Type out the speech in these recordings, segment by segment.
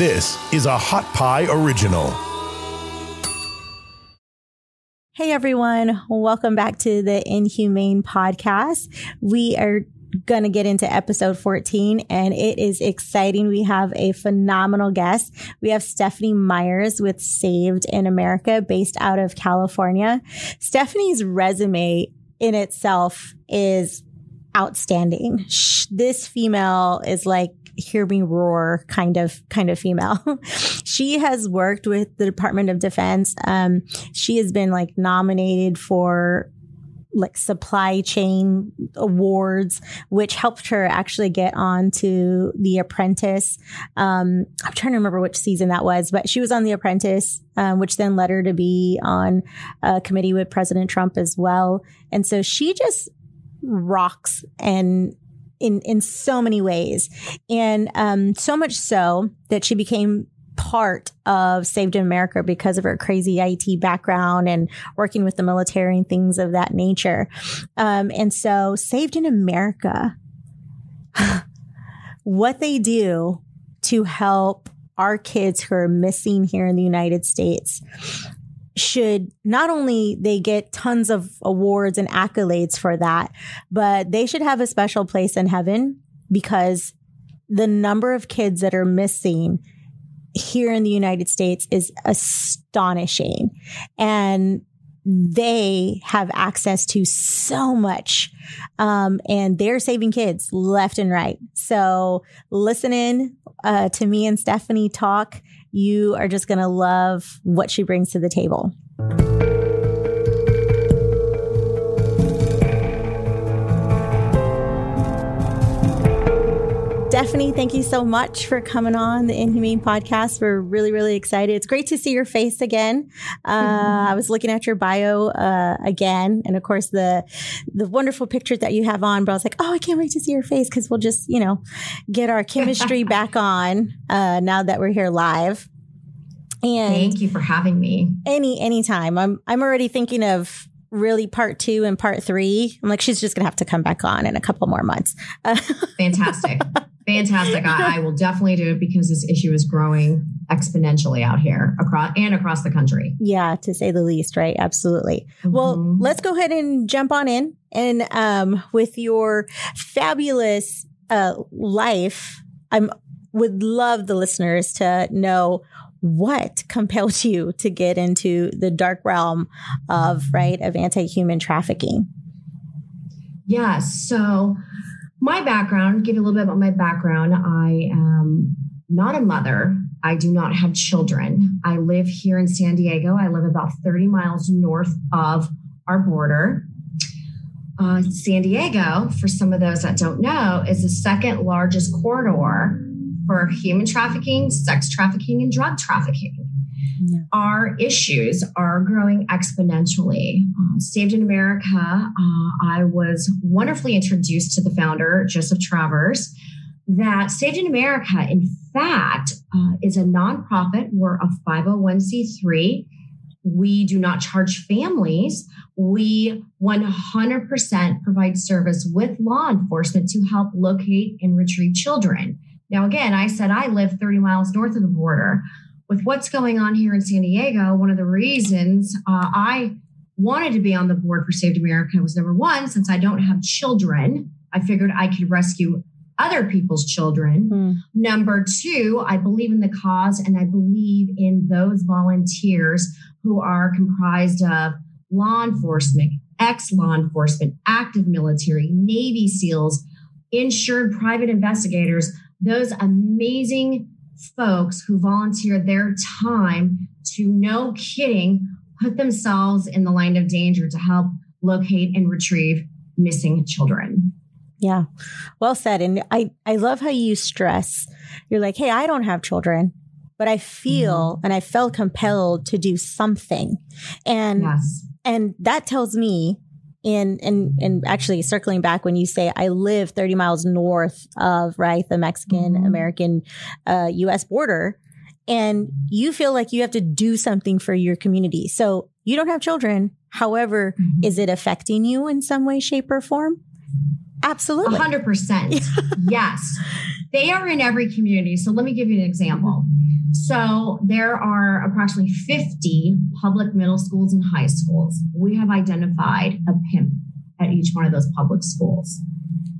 This is a Hot Pie Original. Hey everyone, welcome back to the Inhumane podcast. We are going to get into episode 14 and it is exciting. We have a phenomenal guest. We have Stephanie Myers with Saved in America based out of California. Stephanie's resume in itself is outstanding. This female is like hear me roar kind of kind of female. she has worked with the Department of Defense. Um, she has been like nominated for like supply chain awards, which helped her actually get on to The Apprentice. Um, I'm trying to remember which season that was, but she was on The Apprentice, um, which then led her to be on a committee with President Trump as well. And so she just rocks and in in so many ways, and um, so much so that she became part of Saved in America because of her crazy IT background and working with the military and things of that nature. Um, and so, Saved in America, what they do to help our kids who are missing here in the United States should not only they get tons of awards and accolades for that, but they should have a special place in heaven because the number of kids that are missing here in the United States is astonishing. And they have access to so much um, and they're saving kids left and right. So listen in uh, to me and Stephanie talk you are just going to love what she brings to the table. Stephanie, thank you so much for coming on the Inhumane podcast. We're really, really excited. It's great to see your face again. Uh, mm-hmm. I was looking at your bio uh, again, and of course the the wonderful pictures that you have on. But I was like, oh, I can't wait to see your face because we'll just, you know, get our chemistry back on uh, now that we're here live. And thank you for having me. Any anytime. I'm I'm already thinking of really part two and part three. I'm like, she's just gonna have to come back on in a couple more months. Fantastic. Fantastic. I, I, will definitely do it because this issue is growing exponentially out here across and across the country. Yeah, to say the least, right? Absolutely. Mm-hmm. Well, let's go ahead and jump on in and um, with your fabulous uh, life. I'm would love the listeners to know what compelled you to get into the dark realm of right of anti-human trafficking? Yeah so my background give you a little bit about my background. I am not a mother. I do not have children. I live here in san diego. I live about 30 miles north of our border. Uh, san diego for some of those that don't know is the second largest corridor for human trafficking, sex trafficking, and drug trafficking. Yeah. Our issues are growing exponentially. Uh, Saved in America, uh, I was wonderfully introduced to the founder, Joseph Travers, that Saved in America, in fact, uh, is a nonprofit. We're a 501c3. We do not charge families. We 100% provide service with law enforcement to help locate and retrieve children. Now, again, I said I live 30 miles north of the border. With what's going on here in San Diego, one of the reasons uh, I wanted to be on the board for Saved America was number one, since I don't have children, I figured I could rescue other people's children. Mm. Number two, I believe in the cause and I believe in those volunteers who are comprised of law enforcement, ex law enforcement, active military, Navy SEALs, insured private investigators those amazing folks who volunteer their time to no kidding put themselves in the line of danger to help locate and retrieve missing children. Yeah. Well said. And I, I love how you stress you're like, hey, I don't have children, but I feel mm-hmm. and I felt compelled to do something. And yes. and that tells me and and and actually circling back when you say I live 30 miles north of right the Mexican mm-hmm. American uh, U.S. border, and you feel like you have to do something for your community. So you don't have children. However, mm-hmm. is it affecting you in some way, shape, or form? Absolutely, hundred percent. Yes. they are in every community. So let me give you an example. So there are approximately 50 public middle schools and high schools. We have identified a pimp at each one of those public schools.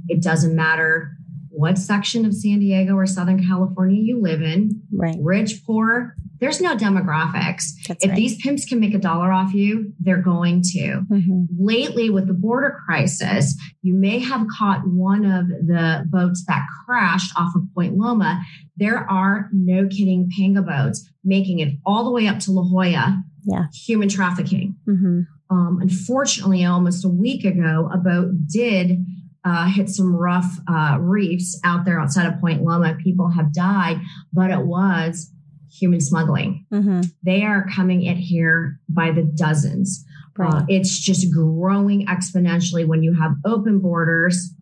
It doesn't matter what section of San Diego or Southern California you live in, right. rich, poor, there's no demographics. That's if right. these pimps can make a dollar off you, they're going to. Mhm. Lately, with the border crisis, you may have caught one of the boats that crashed off of Point Loma. There are no kidding panga boats making it all the way up to La Jolla. Yeah. Human trafficking. Mhm. Um, unfortunately, almost a week ago, a boat did uh, hit some rough uh, reefs out there outside of Point Loma. People have died, but it was human smuggling. Mhm. They are coming in here by the dozens. Right. Uh, it's just growing exponentially when you have open borders,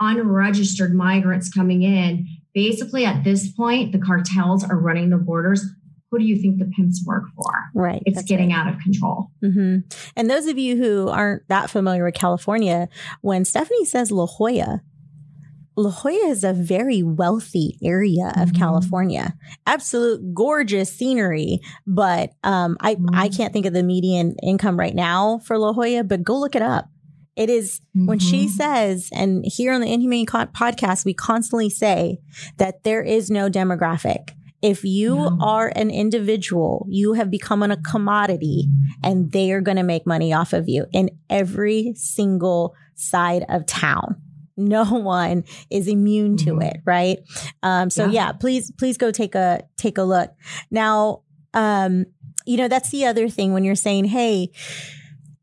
unregistered migrants coming in. Basically, at this point, the cartels are running the borders. Who do you think the pimps work for? right. It's getting right. out of control. hmm And those of you who aren't that familiar with California, when Stephanie says La Jolla, La Jolla is a very wealthy area of Mhm. California. Absolute gorgeous scenery, but um, I I Mhm. can't think of the median income right now for La Jolla. But go look it up. It is when she Mhm. says, and here on the Inhumane podcast, we constantly say that there is no demographic. If you No. are an individual, you have become a commodity and they are going to make money off of you in every single side of town. No one is immune to Mhm. it, right? Um, so yeah. Yeah. please, please go take a take a look. Now, um, you know that's the other thing when you're saying, hey,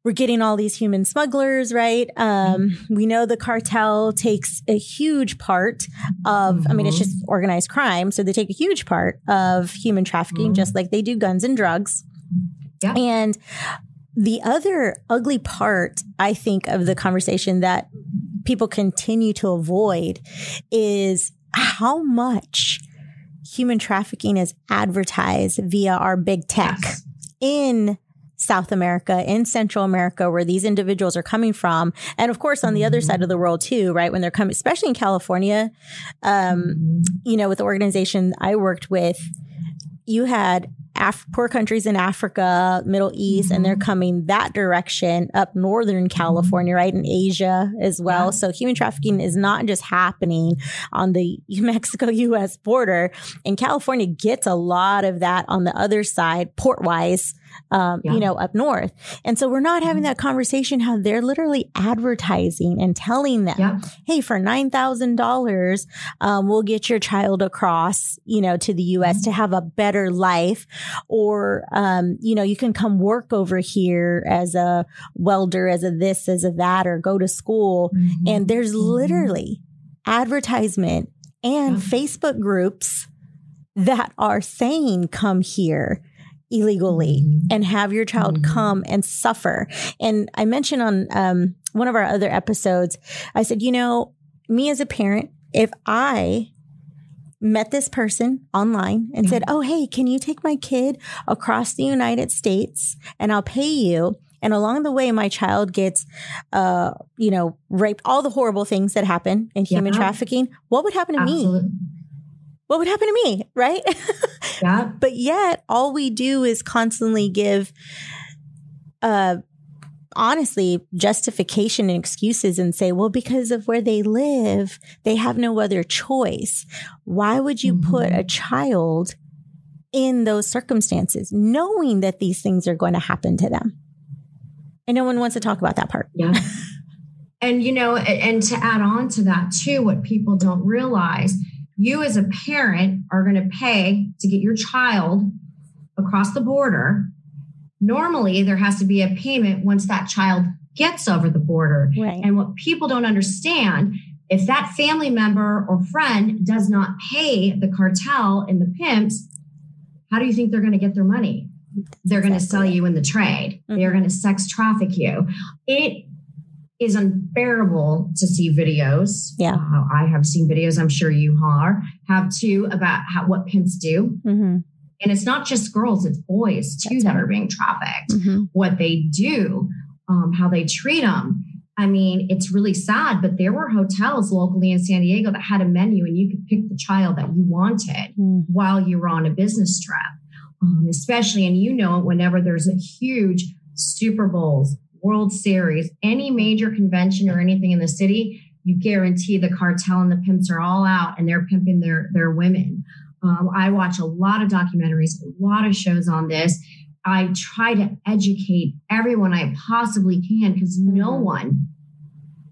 we're getting all these human smugglers, right? Um, we know the cartel takes a huge part of, I mean, it's Mhm. just organized crime. So they take a huge part of human trafficking, just like they do guns and drugs. Yeah. And the other ugly part, I think, of the conversation that people continue to avoid is how much human trafficking is advertised via our big tech Yes. in South America, in Central America, where these individuals are coming from. And of course, on the other side of the world, too, right? When they're coming, especially in California, um, Mhm. you know, with the organization I worked with, you had Af- poor countries in Africa, Middle East, and they're Mhm. coming that direction up Northern California, right? In Asia as well. Yeah. So human trafficking is not just happening on the Mexico US border. And California gets a lot of that on the other side, port wise, um, Yeah. you know, up north. And so we're not having that conversation how they're literally advertising and telling them, Yeah. hey, for $9,000, um, we'll get your child across, you know, to the US to have a better life. Or, um, you know, you can come work over here as a welder, as a this, as a that, or go to school. And there's Mhm. literally advertisement and Yeah. Facebook groups that are saying, come here illegally Mhm. and have your child Mhm. come and suffer. And I mentioned on um, one of our other episodes, I said, you know, me as a parent, if I met this person online and Yeah. said, oh, hey, can you take my kid across the United States and I'll pay you? And along the way, my child gets, uh, you know, raped, all the horrible things that happen in human Yeah. trafficking. What would happen to me? What would happen to me? Right. Yeah. but yet all we do is constantly give uh honestly justification and excuses and say well because of where they live they have no other choice why would you put Mhm. a child in those circumstances knowing that these things are going to happen to them and no one wants to talk about that part Yeah. and you know, and to add on to that too, what people don't realize, you as a parent are going to pay to get your child across the border. Normally, there has to be a payment once that child gets over the border. right And what people don't understand, if that family member or friend does not pay the cartel and the pimps, how do you think they're going to get their money? They're going to sell you in the trade. They're Mhm. going to sex traffic you. It is unbearable to see videos. Yeah. Uh, I have seen videos, I'm sure you are, have too, about how, what pimps do. hmm And it's not just girls, it's boys too That's that right. are being trafficked hmm what they do, um, how they treat them. I mean, it's really sad, but there were hotels locally in San Diego that had a menu and you could pick the child that you wanted Mm. while you were on a business trip. Um, especially, and you know, it whenever there's a huge Super Bowls, World Series, any major convention or anything in the city, you guarantee the cartel and the pimps are all out and they're pimping their their women. Um, I watch a lot of documentaries, a lot of shows on this. I try to educate everyone I possibly can because no Mhm. one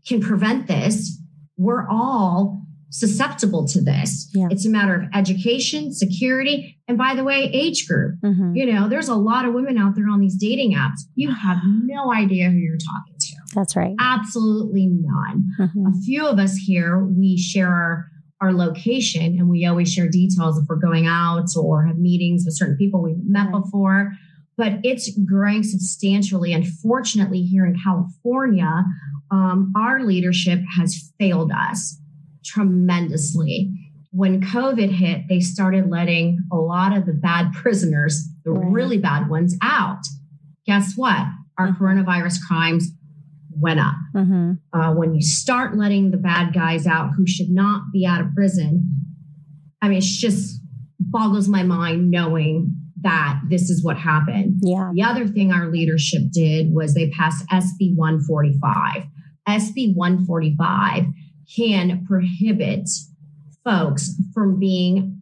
can prevent this. We're all susceptible to this. Yeah. It's a matter of education, security, and by the way, age group. Mhm. You know, there's a lot of women out there on these dating apps. You have no idea who you're talking to. That's right. Absolutely none. Mhm. A few of us here, we share our, our location and we always share details if we're going out or have meetings with certain people we've met Right. before. But it's growing substantially. Unfortunately, here in California, um, our leadership has failed us tremendously. When COVID hit, they started letting a lot of the bad prisoners, the Right. really bad ones, out. Guess what? Our Mhm. coronavirus crimes went up Mhm. uh, when you start letting the bad guys out who should not be out of prison, I mean, it's just boggles my mind knowing that this is what happened. Yeah. The other thing our leadership did was they passed SB 145. SB 145 can prohibit folks from being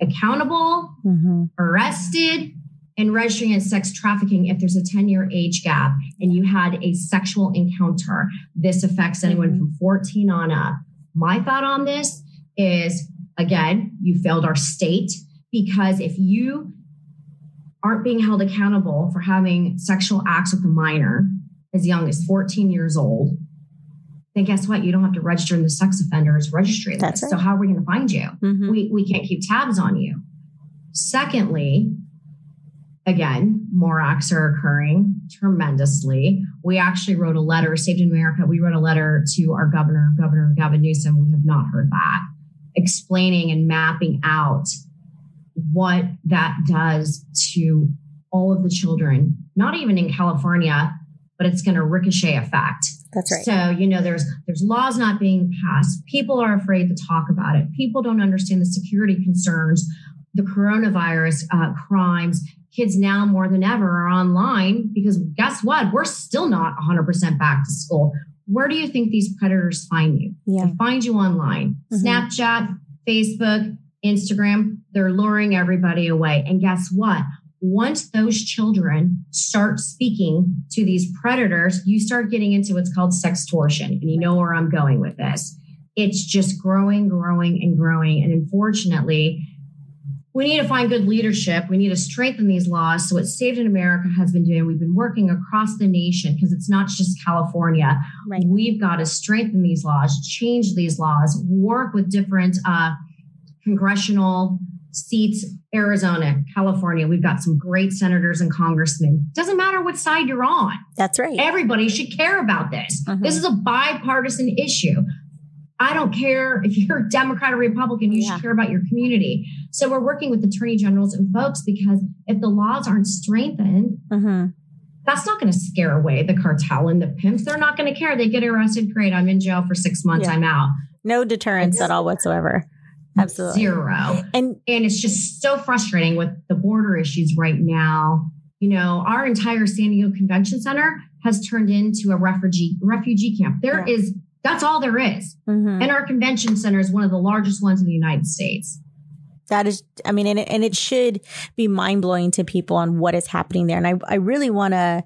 accountable, Mhm. arrested, and registering as sex trafficking if there's a 10 year age gap and you had a sexual encounter. This affects anyone from 14 on up. My thought on this is again, you failed our state because if you aren't being held accountable for having sexual acts with a minor as young as 14 years old, then guess what? You don't have to register in the sex offenders registry That's list. So how are we going to find you? Mhm. we, we can't keep tabs on you. Secondly, again, more acts are occurring tremendously. We actually wrote a letter, Saved in America, we wrote a letter to our governor, Governor Gavin Newsom. We have not heard back, explaining and mapping out what that does to all of the children, not even in California, but it's going to ricochet effect. That's right. So, you know, there's there's laws not being passed. People are afraid to talk about it. People don't understand the security concerns, the coronavirus uh, crimes. Kids now more than ever are online because guess what? We're still not 100% back to school. Where do you think these predators find you? Yeah. They find you online. Mhm. Snapchat, Facebook, Instagram, they're luring everybody away. And guess what? Once those children start speaking to these predators, you start getting into what's called sextortion. And you know where I'm going with this. It's just growing, growing, and growing. And unfortunately, we need to find good leadership. We need to strengthen these laws. So, what Saved in America has been doing, we've been working across the nation because it's not just California. Right. We've got to strengthen these laws, change these laws, work with different uh, congressional seats Arizona, California. We've got some great senators and congressmen. Doesn't matter what side you're on. That's right. Everybody should care about this. Mhm. This is a bipartisan issue. I don't care if you're a Democrat or Republican, you Yeah. should care about your community. So we're working with attorney generals and folks because if the laws aren't strengthened, Mhm. that's not going to scare away the cartel and the pimps. They're not going to care. They get arrested, great. I'm in jail for six months. Yeah. I'm out. No deterrence at all whatsoever. Absolutely. Zero. And And it's just so frustrating with the border issues right now. You know, our entire San Diego Convention Center has turned into a refugee refugee camp. There Yeah. is that's all there is. mhm. And our convention center is one of the largest ones in the United States. that is, I mean, and it, and it should be mind blowing to people on what is happening there. And I, I really want to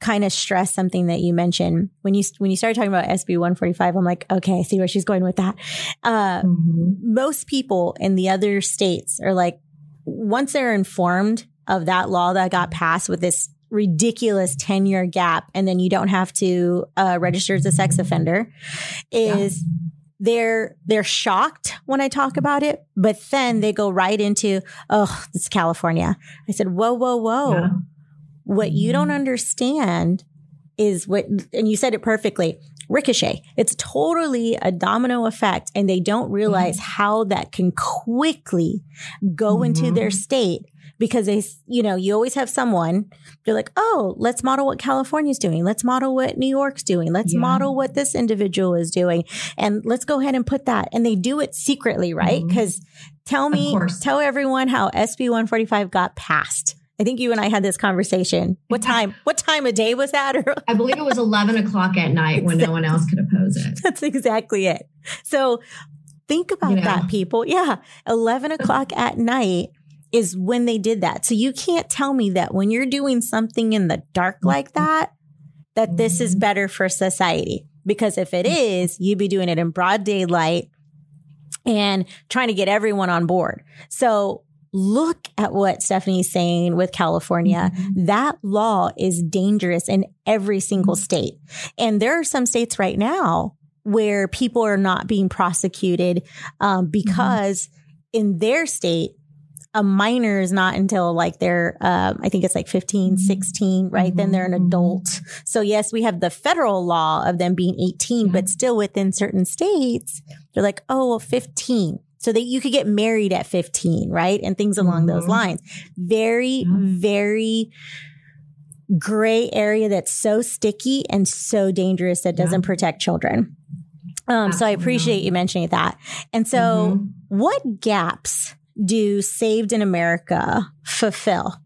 kind of stress something that you mentioned when you when you started talking about SB 145. I'm like, okay, I see where she's going with that. Uh, Mhm. most people in the other states are like, once they're informed of that law that got passed with this ridiculous 10 year gap, and then you don't have to uh, register as a sex offender, is they're they're shocked when I talk about it, but then they go right into, oh, it's California. I said, whoa, whoa, whoa. Yeah. What you don't Mhm. understand is what, and you said it perfectly. ricochet. It's totally a domino effect and they don't realize mm-hmm. how that can quickly go mm-hmm. into their state because they, you know, you always have someone, they're like, oh, let's model what California's doing. Let's model what New York's doing. Let's yeah. model what this individual is doing. And let's go ahead and put that. And they do it secretly, right? Because mm-hmm. tell me, tell everyone how SB 145 got passed. I think you and I had this conversation. What time? What time of day was that? I believe it was 11 o'clock at night when no one else could oppose it. That's exactly it. So think about that, people. Yeah. 11 o'clock at night is when they did that. So you can't tell me that when you're doing something in the dark like mm-hmm. that, that this is mm-hmm. better for society. Because if it is, you'd be doing it in broad daylight and trying to get everyone on board. So look at what Stephanie's saying with California. Mm-hmm. That law is dangerous in every single mm-hmm. state. And there are some states right now where people are not being prosecuted um, because mm-hmm. in their state, a minor is not until like they're, um, I think it's like 15, mm-hmm. 16, right? Mm-hmm. Then they're an mm-hmm. adult. So yes, we have the federal law of them being 18, yeah. but still within certain states, they're like, oh, well, 15. So that you could get married at 15, right? And things along mm-hmm. those lines. Very, very gray area that's so sticky and so dangerous that doesn't protect children. Um, so I appreciate you mentioning that. And so mm-hmm. what gaps do Saved in America fulfill?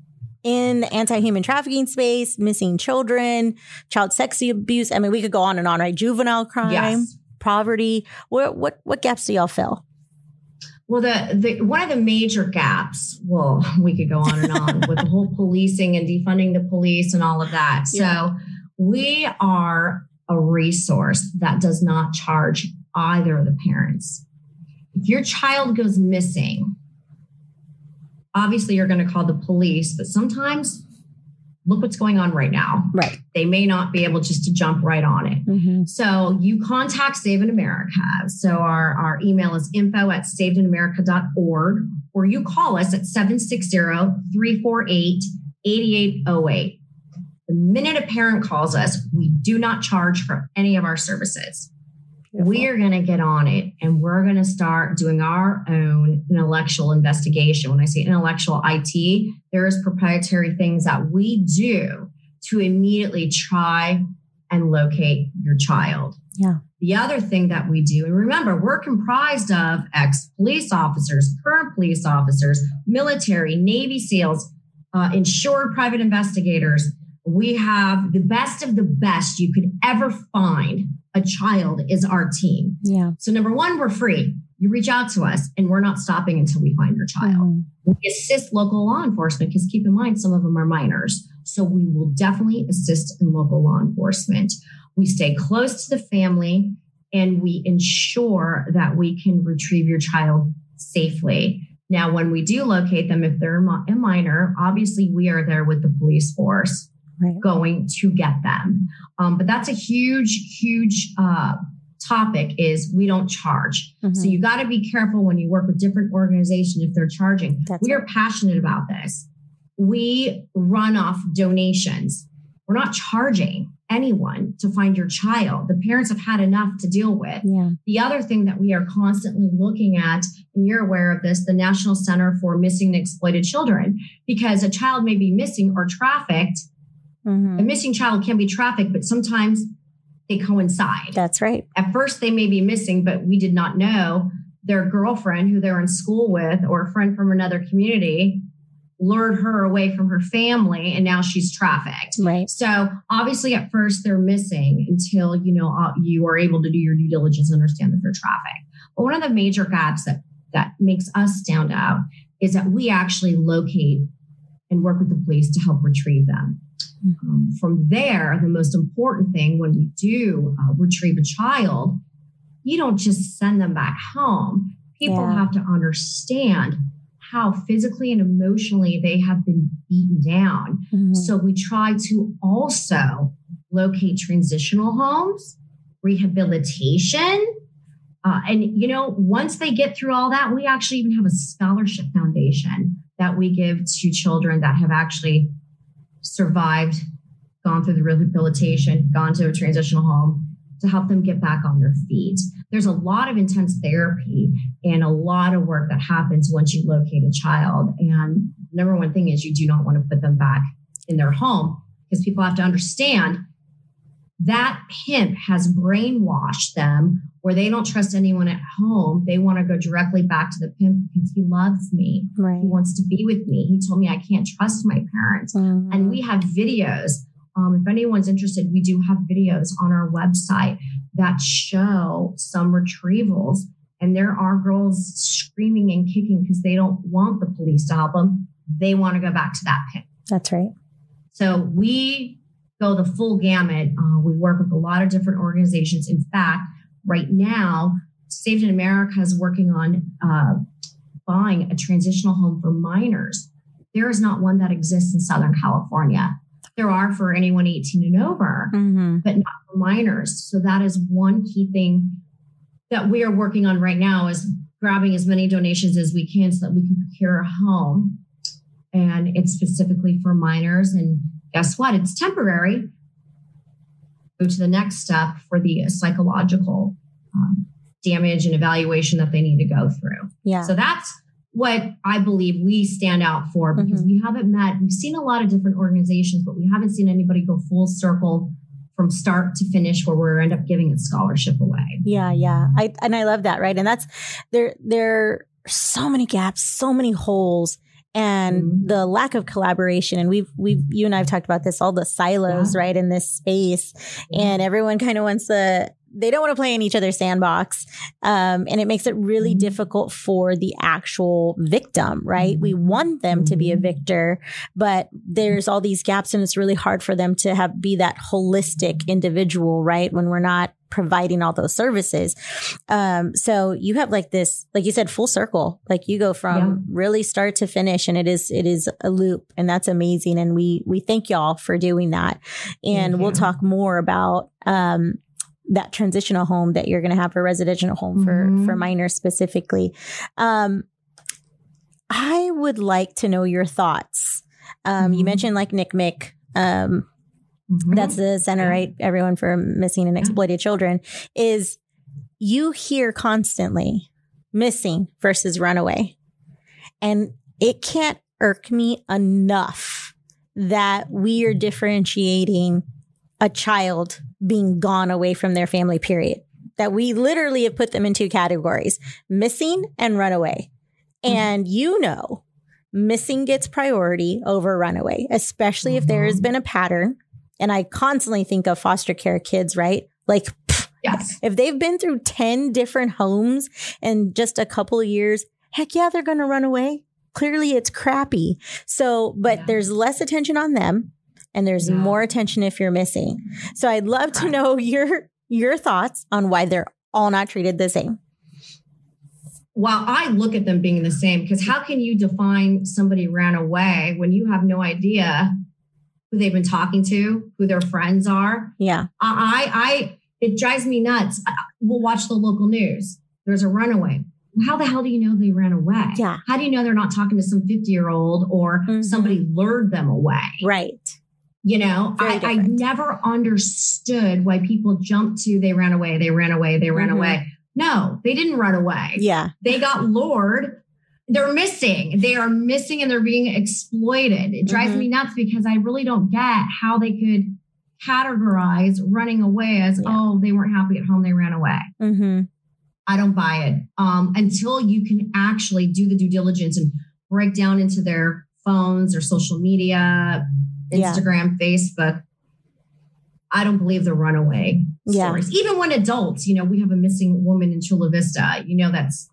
in the anti-human trafficking space, missing children, child sex abuse. I mean, we could go on and on, right? Juvenile crime, yes. poverty. What what what gaps do y'all fill? Well, the, the one of the major gaps, well, we could go on and on with the whole policing and defunding the police and all of that. Yeah. So we are a resource that does not charge either of the parents. If your child goes missing, obviously you're going to call the police, but sometimes look what's going on right now. Right. They may not be able just to jump right on it. Mm-hmm. So you contact Save in America. So our, our email is info at savedinamerica.org or you call us at 760-348-8808. The minute a parent calls us, we do not charge for any of our services. Beautiful. We are going to get on it and we're going to start doing our own intellectual investigation. When I say intellectual IT, there is proprietary things that we do to immediately try and locate your child. Yeah. The other thing that we do, and remember, we're comprised of ex police officers, current police officers, military, Navy SEALs, uh, insured private investigators. We have the best of the best you could ever find a child is our team. Yeah. So number one, we're free. You reach out to us and we're not stopping until we find your child. Mm. We assist local law enforcement because keep in mind, some of them are minors. So we will definitely assist in local law enforcement. We stay close to the family and we ensure that we can retrieve your child safely. Now, when we do locate them, if they're a minor, obviously we are there with the police force right. going to get them. Um, but that's a huge, huge uh, topic is we don't charge. Mm-hmm. So you got to be careful when you work with different organizations if they're charging. That's we right. are passionate about this. We run off donations. We're not charging anyone to find your child. The parents have had enough to deal with. Yeah. The other thing that we are constantly looking at, and you're aware of this, the National Center for Missing and Exploited Children, because a child may be missing or trafficked Mm-hmm. A missing child can be trafficked, but sometimes they coincide. That's right. At first, they may be missing, but we did not know their girlfriend who they're in school with or a friend from another community lured her away from her family and now she's trafficked. Right. So obviously at first they're missing until you know uh, you are able to do your due diligence and understand that they're trafficked. But one of the major gaps that that makes us stand out is that we actually locate and work with the police to help retrieve them. Um, from there, the most important thing when we do uh, retrieve a child, you don't just send them back home. People yeah. have to understand how physically and emotionally they have been beaten down. Mm-hmm. So we try to also locate transitional homes, rehabilitation. Uh, and, you know, once they get through all that, we actually even have a scholarship foundation that we give to children that have actually survived, gone through the rehabilitation, gone to a transitional home, to help them get back on their feet. There's a lot of intense therapy and a lot of work that happens once you locate a child. And number one thing is you do not want to put them back in their home because people have to understand that pimp has brainwashed them where they don't trust anyone at home. They want to go directly back to the pimp because he loves me. Right. He wants to be with me. He told me I can't trust my parents. Mhm. And we have videos. Um, if anyone's interested, we do have videos on our website that show some retrievals. And there are girls screaming and kicking because they don't want the police to help them. They want to go back to that pimp. That's right. So we go the full gamut. Uh, we work with a lot of different organizations. In fact, right now, Saved in America is working on uh, buying a transitional home for minors. There is not one that exists in Southern California. There are for anyone 18 and over, Mm-hmm. but not for minors. So that is one key thing that we are working on right now is grabbing as many donations as we can so that we can procure a home. And it's specifically for minors. And guess what? It's temporary. To the next step for the psychological um, damage and evaluation that they need to go through. Yeah. So that's what I believe we stand out for because Mhm. we haven't met, we've seen a lot of different organizations, but we haven't seen anybody go full circle from start to finish where we end up giving a scholarship away. Yeah, yeah. I and I love that, right? And that's there there are so many gaps, so many holes and Mhm. the lack of collaboration and we've we've you and I've talked about this all the silos, Yeah. right, in this space and everyone kind of wants to they don't want to play in each other's sandbox. Um, and it makes it really Mhm. difficult for the actual victim, right? We want them to be a Mhm. victor, but there's all these gaps and it's really hard for them to have be that holistic individual, right? When we're not providing all those services. Um, so you have like this, like you said, full circle. Like you go from Yeah. really start to finish and it is it is a loop and that's amazing. And we we thank y'all for doing that. And we'll talk more about um that transitional home that you're going to have for residential home for Mhm. for minors specifically. Um, I would like to know your thoughts. Um, You Mhm. mentioned like NCMEC. Um, Mhm. that's the center, Yeah. right? Everyone for missing and Yeah. exploited children is you hear constantly missing versus runaway. And it can't irk me enough that we are differentiating a child being gone away from their family, period. That we literally have put them in two categories missing and runaway. Mhm. And you know, missing gets priority over runaway, especially if there has Mhm. been a pattern. And I constantly think of foster care kids, right? Like, pff, yes. if they've been through 10 different homes in just a couple of years, heck yeah, they're going to run away. Clearly it's crappy. So, but Yeah. there's less attention on them and there's Yeah. more attention if you're missing. So I'd love to know your your thoughts on why they're all not treated the same. Well, I look at them being the same because how can you define somebody ran away when you have no idea who they've been talking to, who their friends are? Yeah. I, I, it drives me nuts. We'll watch the local news. There's a runaway. How the hell do you know they ran away? Yeah. How do you know they're not talking to some 50 year old or Mhm. somebody lured them away? Right. You know, I, I never understood why people jump to they ran away, they ran away, they ran Mhm. away. No, they didn't run away. Yeah. They got lured. They're missing. They are missing and they're being exploited. It drives Mhm. me nuts because I really don't get how they could categorize running away as, Yeah. oh, they weren't happy at home, they ran away. Mm-hmm. I don't buy it um, until you can actually do the due diligence and break down into their phones, or social media, Yeah. Instagram, Facebook. I don't believe the runaway Yeah. stories. Even when adults, you know, we have a missing woman in Chula Vista. You know, that's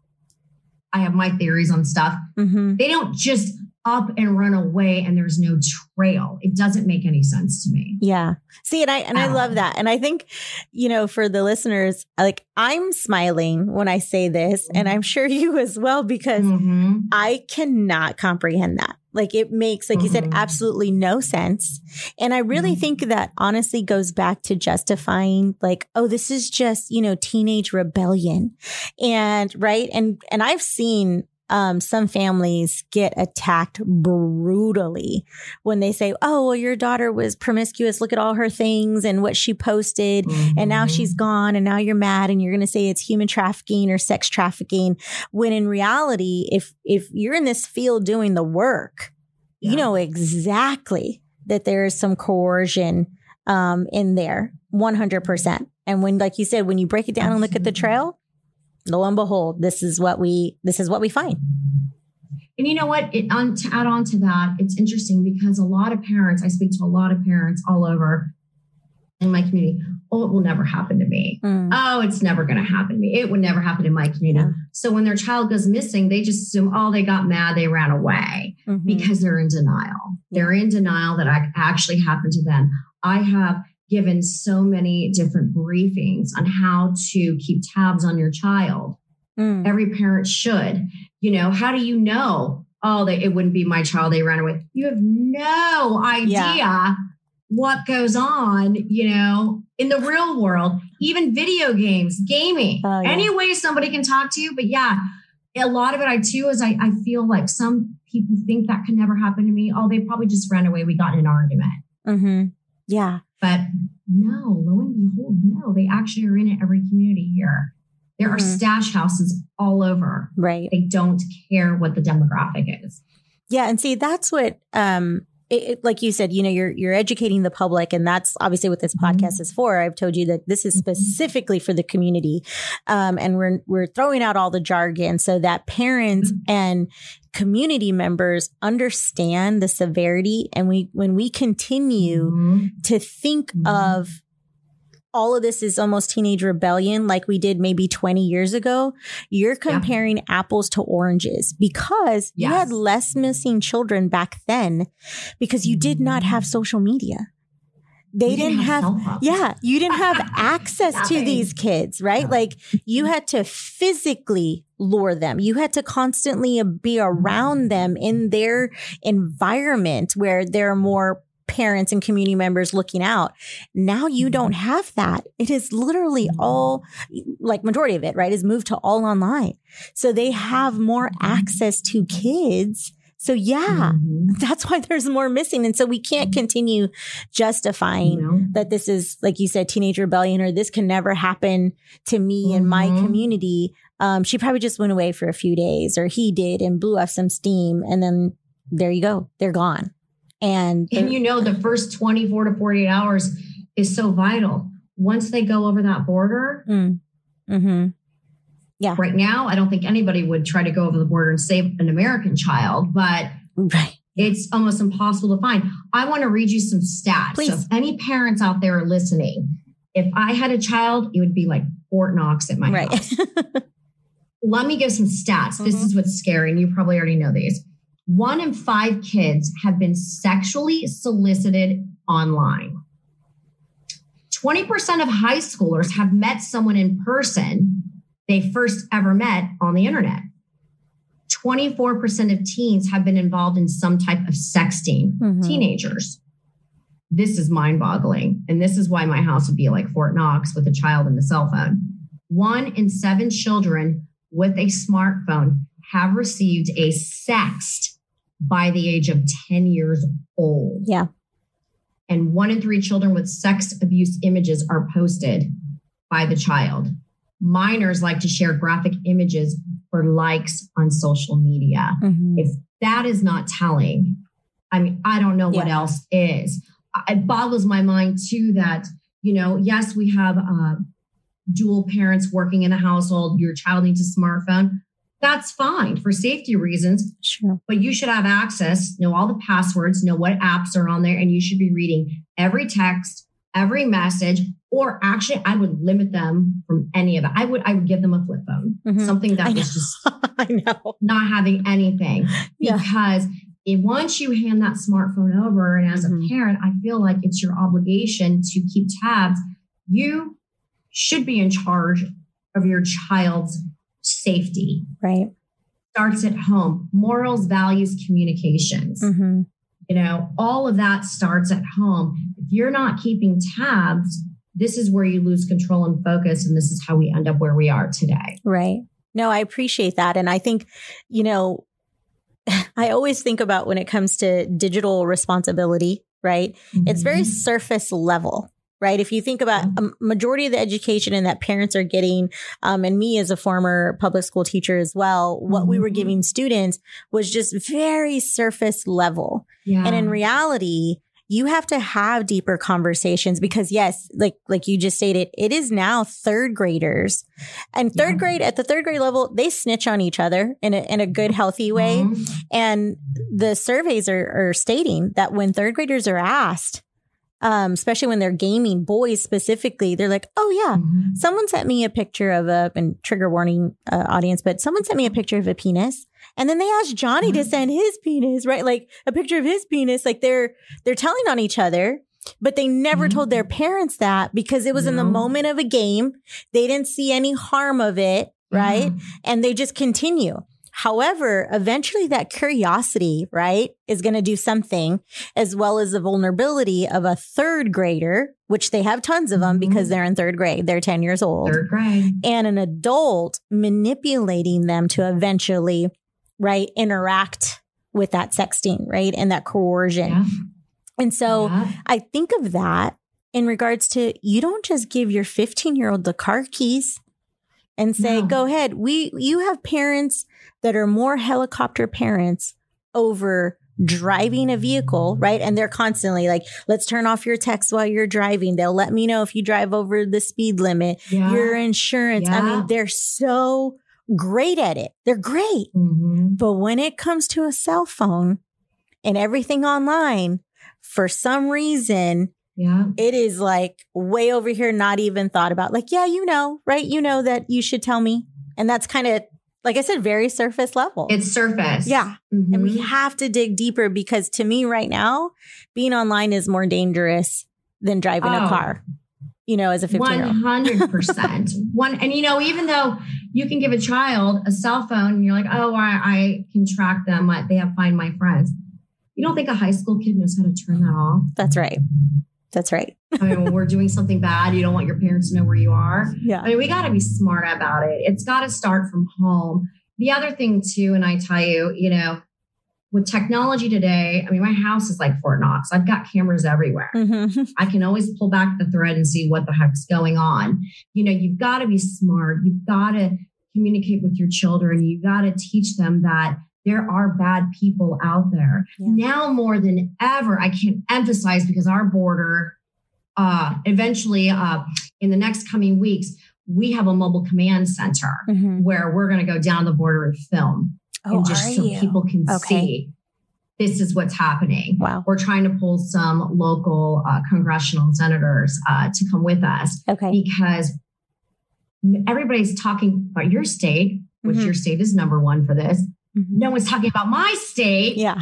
I have my theories on stuff. Mm-hmm. They don't just up and run away and there's no trail. It doesn't make any sense to me. Yeah. See, and I and I Um, love that. And I think, you know, for the listeners, like I'm smiling when I say this, and I'm sure you as well, because Mhm. I cannot comprehend that. Like it makes, like you said, Mhm. absolutely no sense. And I really Mhm. think that honestly goes back to justifying like, oh, this is just, you know, teenage rebellion. And right. And and I've seen um, some families get attacked brutally when they say, "Oh, well, your daughter was promiscuous. Look at all her things and what she posted, mm-hmm. and now mm-hmm. she's gone, and now you're mad, and you're going to say it's human trafficking or sex trafficking." When in reality, if if you're in this field doing the work, yeah. you know exactly that there is some coercion um, in there, one hundred percent. And when, like you said, when you break it down Absolutely. and look at the trail, lo and behold, this is what we this is what we find. And you know what? It, on, to add on to that, it's interesting because a lot of parents, I speak to a lot of parents all over in my community. Oh, it will never happen to me. Mm. Oh, it's never going to happen to me. It would never happen in my community. Yeah. So when their child goes missing, they just assume, oh, they got mad, they ran away mm-hmm. because they're in denial. They're in denial that I actually happened to them. I have given so many different briefings on how to keep tabs on your child. Mm. Every parent should. You know, how do you know? Oh, they, it wouldn't be my child. They ran away. You have no idea yeah. what goes on, you know, in the real world, even video games, gaming, oh, yeah. any way somebody can talk to you. But yeah, a lot of it I too is I, I feel like some people think that can never happen to me. Oh, they probably just ran away. We got in an argument. Mm-hmm. Yeah. But no, lo and behold, no, they actually are in every community here. There mm-hmm. are stash houses all over. Right. They don't care what the demographic is. Yeah. And see, that's what, um, it, it, like you said, you know, you're you're educating the public, and that's obviously what this mm-hmm. podcast is for. I've told you that this is mm-hmm. specifically for the community, um, and we're we're throwing out all the jargon so that parents mm-hmm. and community members understand the severity and we when we continue mm-hmm. to think mm-hmm. of all of this is almost teenage rebellion like we did maybe 20 years ago you're comparing yeah. apples to oranges because yes. you had less missing children back then because you did not have social media they didn't, didn't, have, have yeah you didn't have access to these kids right like you had to physically lure them you had to constantly be around them in their environment where there are more parents and community members looking out now you mm-hmm. don't have that it is literally mm-hmm. all like majority of it right is moved to all online so they have more mm-hmm. access to kids so yeah, mm-hmm. that's why there's more missing. And so we can't continue justifying no. that this is, like you said, teenage rebellion or this can never happen to me mm-hmm. in my community. Um, she probably just went away for a few days or he did and blew off some steam. And then there you go. They're gone. And, and you know, the first 24 to 48 hours is so vital. Once they go over that border, mm. mm-hmm. Yeah. Right now, I don't think anybody would try to go over the border and save an American child, but right. it's almost impossible to find. I want to read you some stats. Please. So if any parents out there are listening, if I had a child, it would be like Fort Knox at my right. house. Let me give some stats. Mm-hmm. This is what's scary, and you probably already know these. One in five kids have been sexually solicited online. 20% of high schoolers have met someone in person they first ever met on the internet. 24% of teens have been involved in some type of sexting, mm-hmm. teenagers. This is mind boggling. And this is why my house would be like Fort Knox with a child and a cell phone. One in seven children with a smartphone have received a sext by the age of 10 years old. Yeah. And one in three children with sex abuse images are posted by the child minors like to share graphic images for likes on social media. Mm-hmm. If that is not telling, I mean, I don't know yeah. what else is. It boggles my mind too that, you know, yes, we have uh, dual parents working in the household, your child needs a smartphone. That's fine for safety reasons. Sure. But you should have access, know all the passwords, know what apps are on there, and you should be reading every text, every message, or actually I would limit them from any of it. I would I would give them a flip phone, mm-hmm. something that was just I know not having anything yeah. because if once you hand that smartphone over, and as mm-hmm. a parent, I feel like it's your obligation to keep tabs. You should be in charge of your child's safety. Right. Starts at home. Morals, values, communications. Mm-hmm. You know, all of that starts at home. If you're not keeping tabs, this is where you lose control and focus. And this is how we end up where we are today. Right. No, I appreciate that. And I think, you know, I always think about when it comes to digital responsibility, right? Mm-hmm. It's very mm-hmm. surface level. Right. If you think about a majority of the education and that parents are getting, um, and me as a former public school teacher as well, what mm-hmm. we were mm-hmm. giving students was just very surface level. Yeah. And in reality, you have to have deeper conversations because yes, like like you just stated, it is now third graders. And third yeah. grade at the third grade level, they snitch on each other in a in a good, healthy way. Mm-hmm. And the surveys are, are stating that when third graders are asked, um, especially when they're gaming, boys specifically, they're like, oh yeah, mm-hmm. someone sent me a picture of a, and trigger warning uh, audience, but someone sent me a picture of a penis. And then they asked Johnny mm-hmm. to send his penis, right? Like a picture of his penis. Like they're, they're telling on each other, but they never mm-hmm. told their parents that because it was no. in the moment of a game. They didn't see any harm of it. Right. And they just continue. However, eventually that curiosity, right, is going to do something as well as the vulnerability of a third grader, which they have tons of them mm-hmm. because they're in third grade. They're 10 years old. Third grade. And an adult manipulating them to eventually, right, interact with that sexting, right, and that coercion. Yeah. And so yeah. I think of that in regards to you don't just give your 15 year old the car keys and say, no. go ahead. We, you have parents that are more helicopter parents over driving a vehicle, right? And they're constantly like, let's turn off your text while you're driving. They'll let me know if you drive over the speed limit, yeah. your insurance. Yeah. I mean, they're so great at it. They're great. Mm-hmm. But when it comes to a cell phone and everything online, for some reason, yeah. It is like way over here, not even thought about. Like, yeah, you know, right? You know that you should tell me. And that's kind of, like I said, very surface level. It's surface. Yeah. Mm-hmm. And we mm-hmm. have to dig deeper because to me right now, being online is more dangerous than driving oh. a car. You know, as a 15 year old. 100%. One, and you know, even though you can give a child a cell phone and you're like, oh, I, I can track them, they have find my friends. You don't think a high school kid knows how to turn that off? That's right. That's right. I mean, we're doing something bad, you don't want your parents to know where you are. Yeah. I mean, we got to be smart about it. It's got to start from home. The other thing, too, and I tell you, you know, with technology today, I mean, my house is like Fort Knox. I've got cameras everywhere. Mm-hmm. I can always pull back the thread and see what the heck's going on. You know, you've got to be smart. You've got to communicate with your children. You've got to teach them that there are bad people out there yeah. now more than ever. I can't emphasize because our border, uh, eventually, uh, in the next coming weeks, we have a mobile command center mm-hmm. where we're going to go down the border and film, oh, and just so you? people can okay. see this is what's happening. Wow. We're trying to pull some local uh, congressional senators uh, to come with us. Okay. Because everybody's talking about your state, which mm-hmm. your state is number one for this. Mm-hmm. No one's talking about my state. Yeah.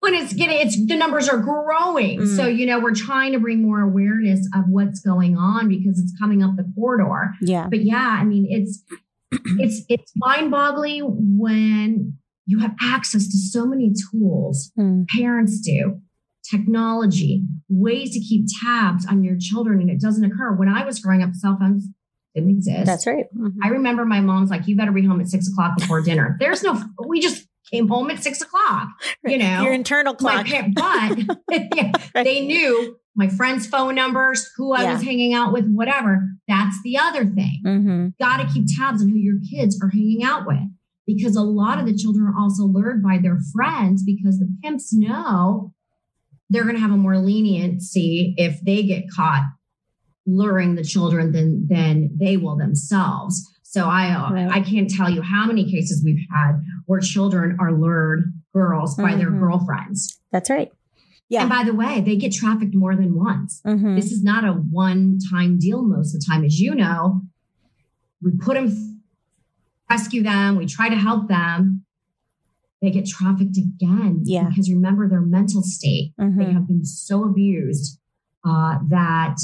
When it's getting, it's the numbers are growing. Mm-hmm. So, you know, we're trying to bring more awareness of what's going on because it's coming up the corridor. Yeah. But yeah, I mean, it's, it's, it's mind boggling when you have access to so many tools. Mm. Parents do technology, ways to keep tabs on your children, and it doesn't occur. When I was growing up, cell phones didn't exist. That's right. Mm-hmm. I remember my mom's like, you better be home at six o'clock before dinner. There's no, we just came home at six o'clock, you know, your internal clock. but yeah, right. they knew my friends' phone numbers, who I yeah. was hanging out with, whatever. That's the other thing. Mm-hmm. Got to keep tabs on who your kids are hanging out with because a lot of the children are also lured by their friends because the pimps know they're going to have a more leniency if they get caught luring the children than than they will themselves. So I right. I can't tell you how many cases we've had where children are lured girls by mm-hmm. their girlfriends. That's right. Yeah. And by the way, they get trafficked more than once. Mm-hmm. This is not a one time deal most of the time. As you know, we put them, rescue them, we try to help them. They get trafficked again. Yeah. Because remember their mental state. Mm-hmm. They have been so abused uh, that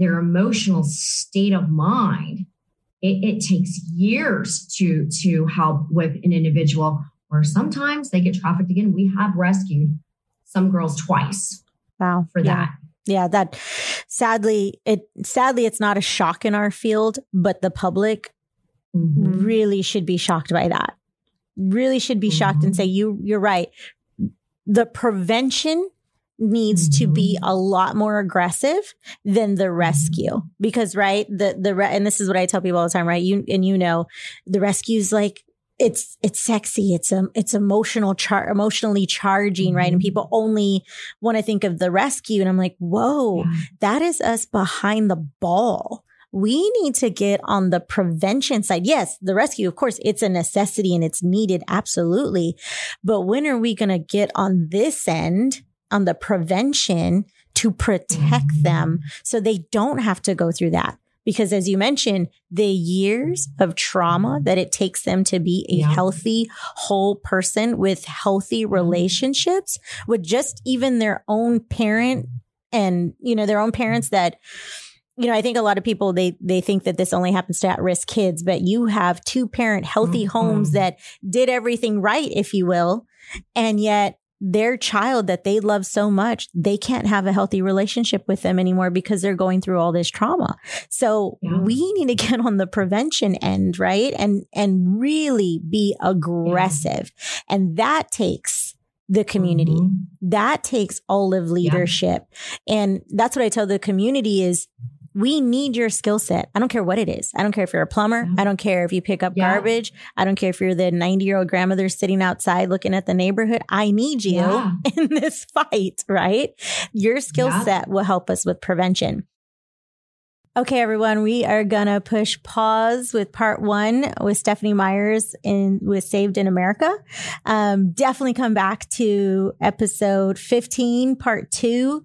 their emotional state of mind, it, it takes years to to help with an individual. Or sometimes they get trafficked again. We have rescued some girls twice. Wow. For yeah. that. Yeah, that sadly it sadly it's not a shock in our field, but the public mm-hmm. really should be shocked by that. Really should be shocked mm-hmm. and say, you, you're right. The prevention needs mm-hmm. to be mm-hmm. a lot more aggressive than the rescue because right the the re- and this is what I tell people all the time right you and you know the rescue's like it's it's sexy it's um it's emotional char emotionally charging mm-hmm. right and mm-hmm. people only want to think of the rescue and i'm like whoa yeah. that is us behind the ball we need to get on the prevention side. Yes, the rescue, of course, it's a necessity and it's needed. Absolutely. But when are we going to get on this end, on the prevention to protect mm-hmm. them so they don't have to go through that? Because as you mentioned, the years of trauma that it takes them to be a yeah. healthy, whole person with healthy mm-hmm. relationships with just even their own parent and, you know, their own parents that, you know, I think a lot of people they they think that this only happens to at-risk kids, but you have two parent healthy mm-hmm. homes that did everything right, if you will, and yet their child that they love so much, they can't have a healthy relationship with them anymore because they're going through all this trauma. So yeah. we need to get on the prevention end, right? And, and really be aggressive. Yeah. And that takes the community. Mm-hmm. That takes all of leadership. Yeah. And that's what I tell the community is we need your skill set. I don't care what it is. I don't care if you're a plumber. Mm-hmm. I don't care if you pick up yeah. garbage. I don't care if you're the 90 year old grandmother sitting outside looking at the neighborhood. I need you yeah. in this fight, right? Your skill yeah. set will help us with prevention. Okay, everyone, we are gonna push pause with part one with Stephanie Myers in with Saved in America. Um, definitely come back to episode 15, part two.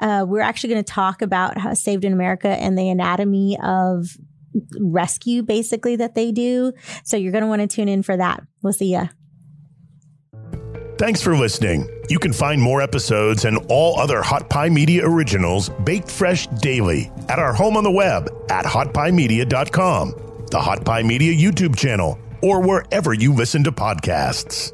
Uh, we're actually going to talk about how Saved in America and the anatomy of rescue, basically that they do. So you're going to want to tune in for that. We'll see ya. Thanks for listening. You can find more episodes and all other Hot Pie Media originals baked fresh daily at our home on the web at hotpiemedia.com, the Hot Pie Media YouTube channel, or wherever you listen to podcasts.